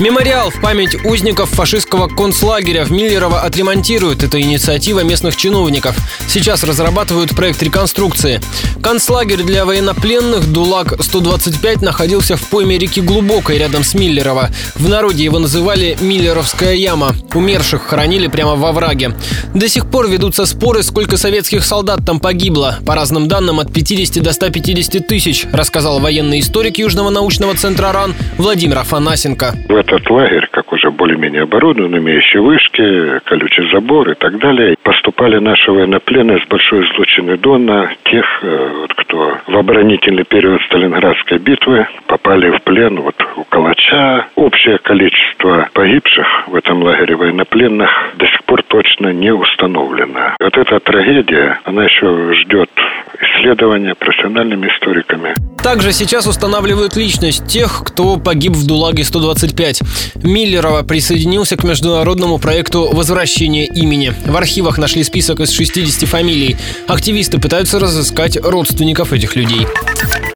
Мемориал в память узников фашистского концлагеря в Миллерово отремонтируют. Это инициатива местных чиновников. Сейчас разрабатывают проект реконструкции. Концлагерь для военнопленных ДУЛАГ-125 находился в пойме реки Глубокой рядом с Миллерово. В народе его называли Миллеровская яма. Умерших хоронили прямо во враге. До сих пор ведутся споры, сколько советских солдат там погибло. По разным данным, от 50 до 150 тысяч, рассказал военный историк Южного научного центра РАН Владимир Афанасенко. В этот лагерь, как уже более-менее оборудован, имеющий вышки, колючий забор и так далее, поступали наши военнопленные с большой излучины Дона, тех, э, кто в оборонительный период Сталинградской битвы попали в плен вот у Калача. Общее количество погибших в этом лагере военнопленных до сих пор точно не установлено. Вот эта трагедия, она еще ждет исследования профессиональными историками. Также сейчас устанавливают личность тех, кто погиб в ДУЛАГе-125. Миллерова присоединился к международному проекту «Возвращение имени». В архивах нашли список из 60 фамилий. Активисты пытаются разыскать родственников этих людей.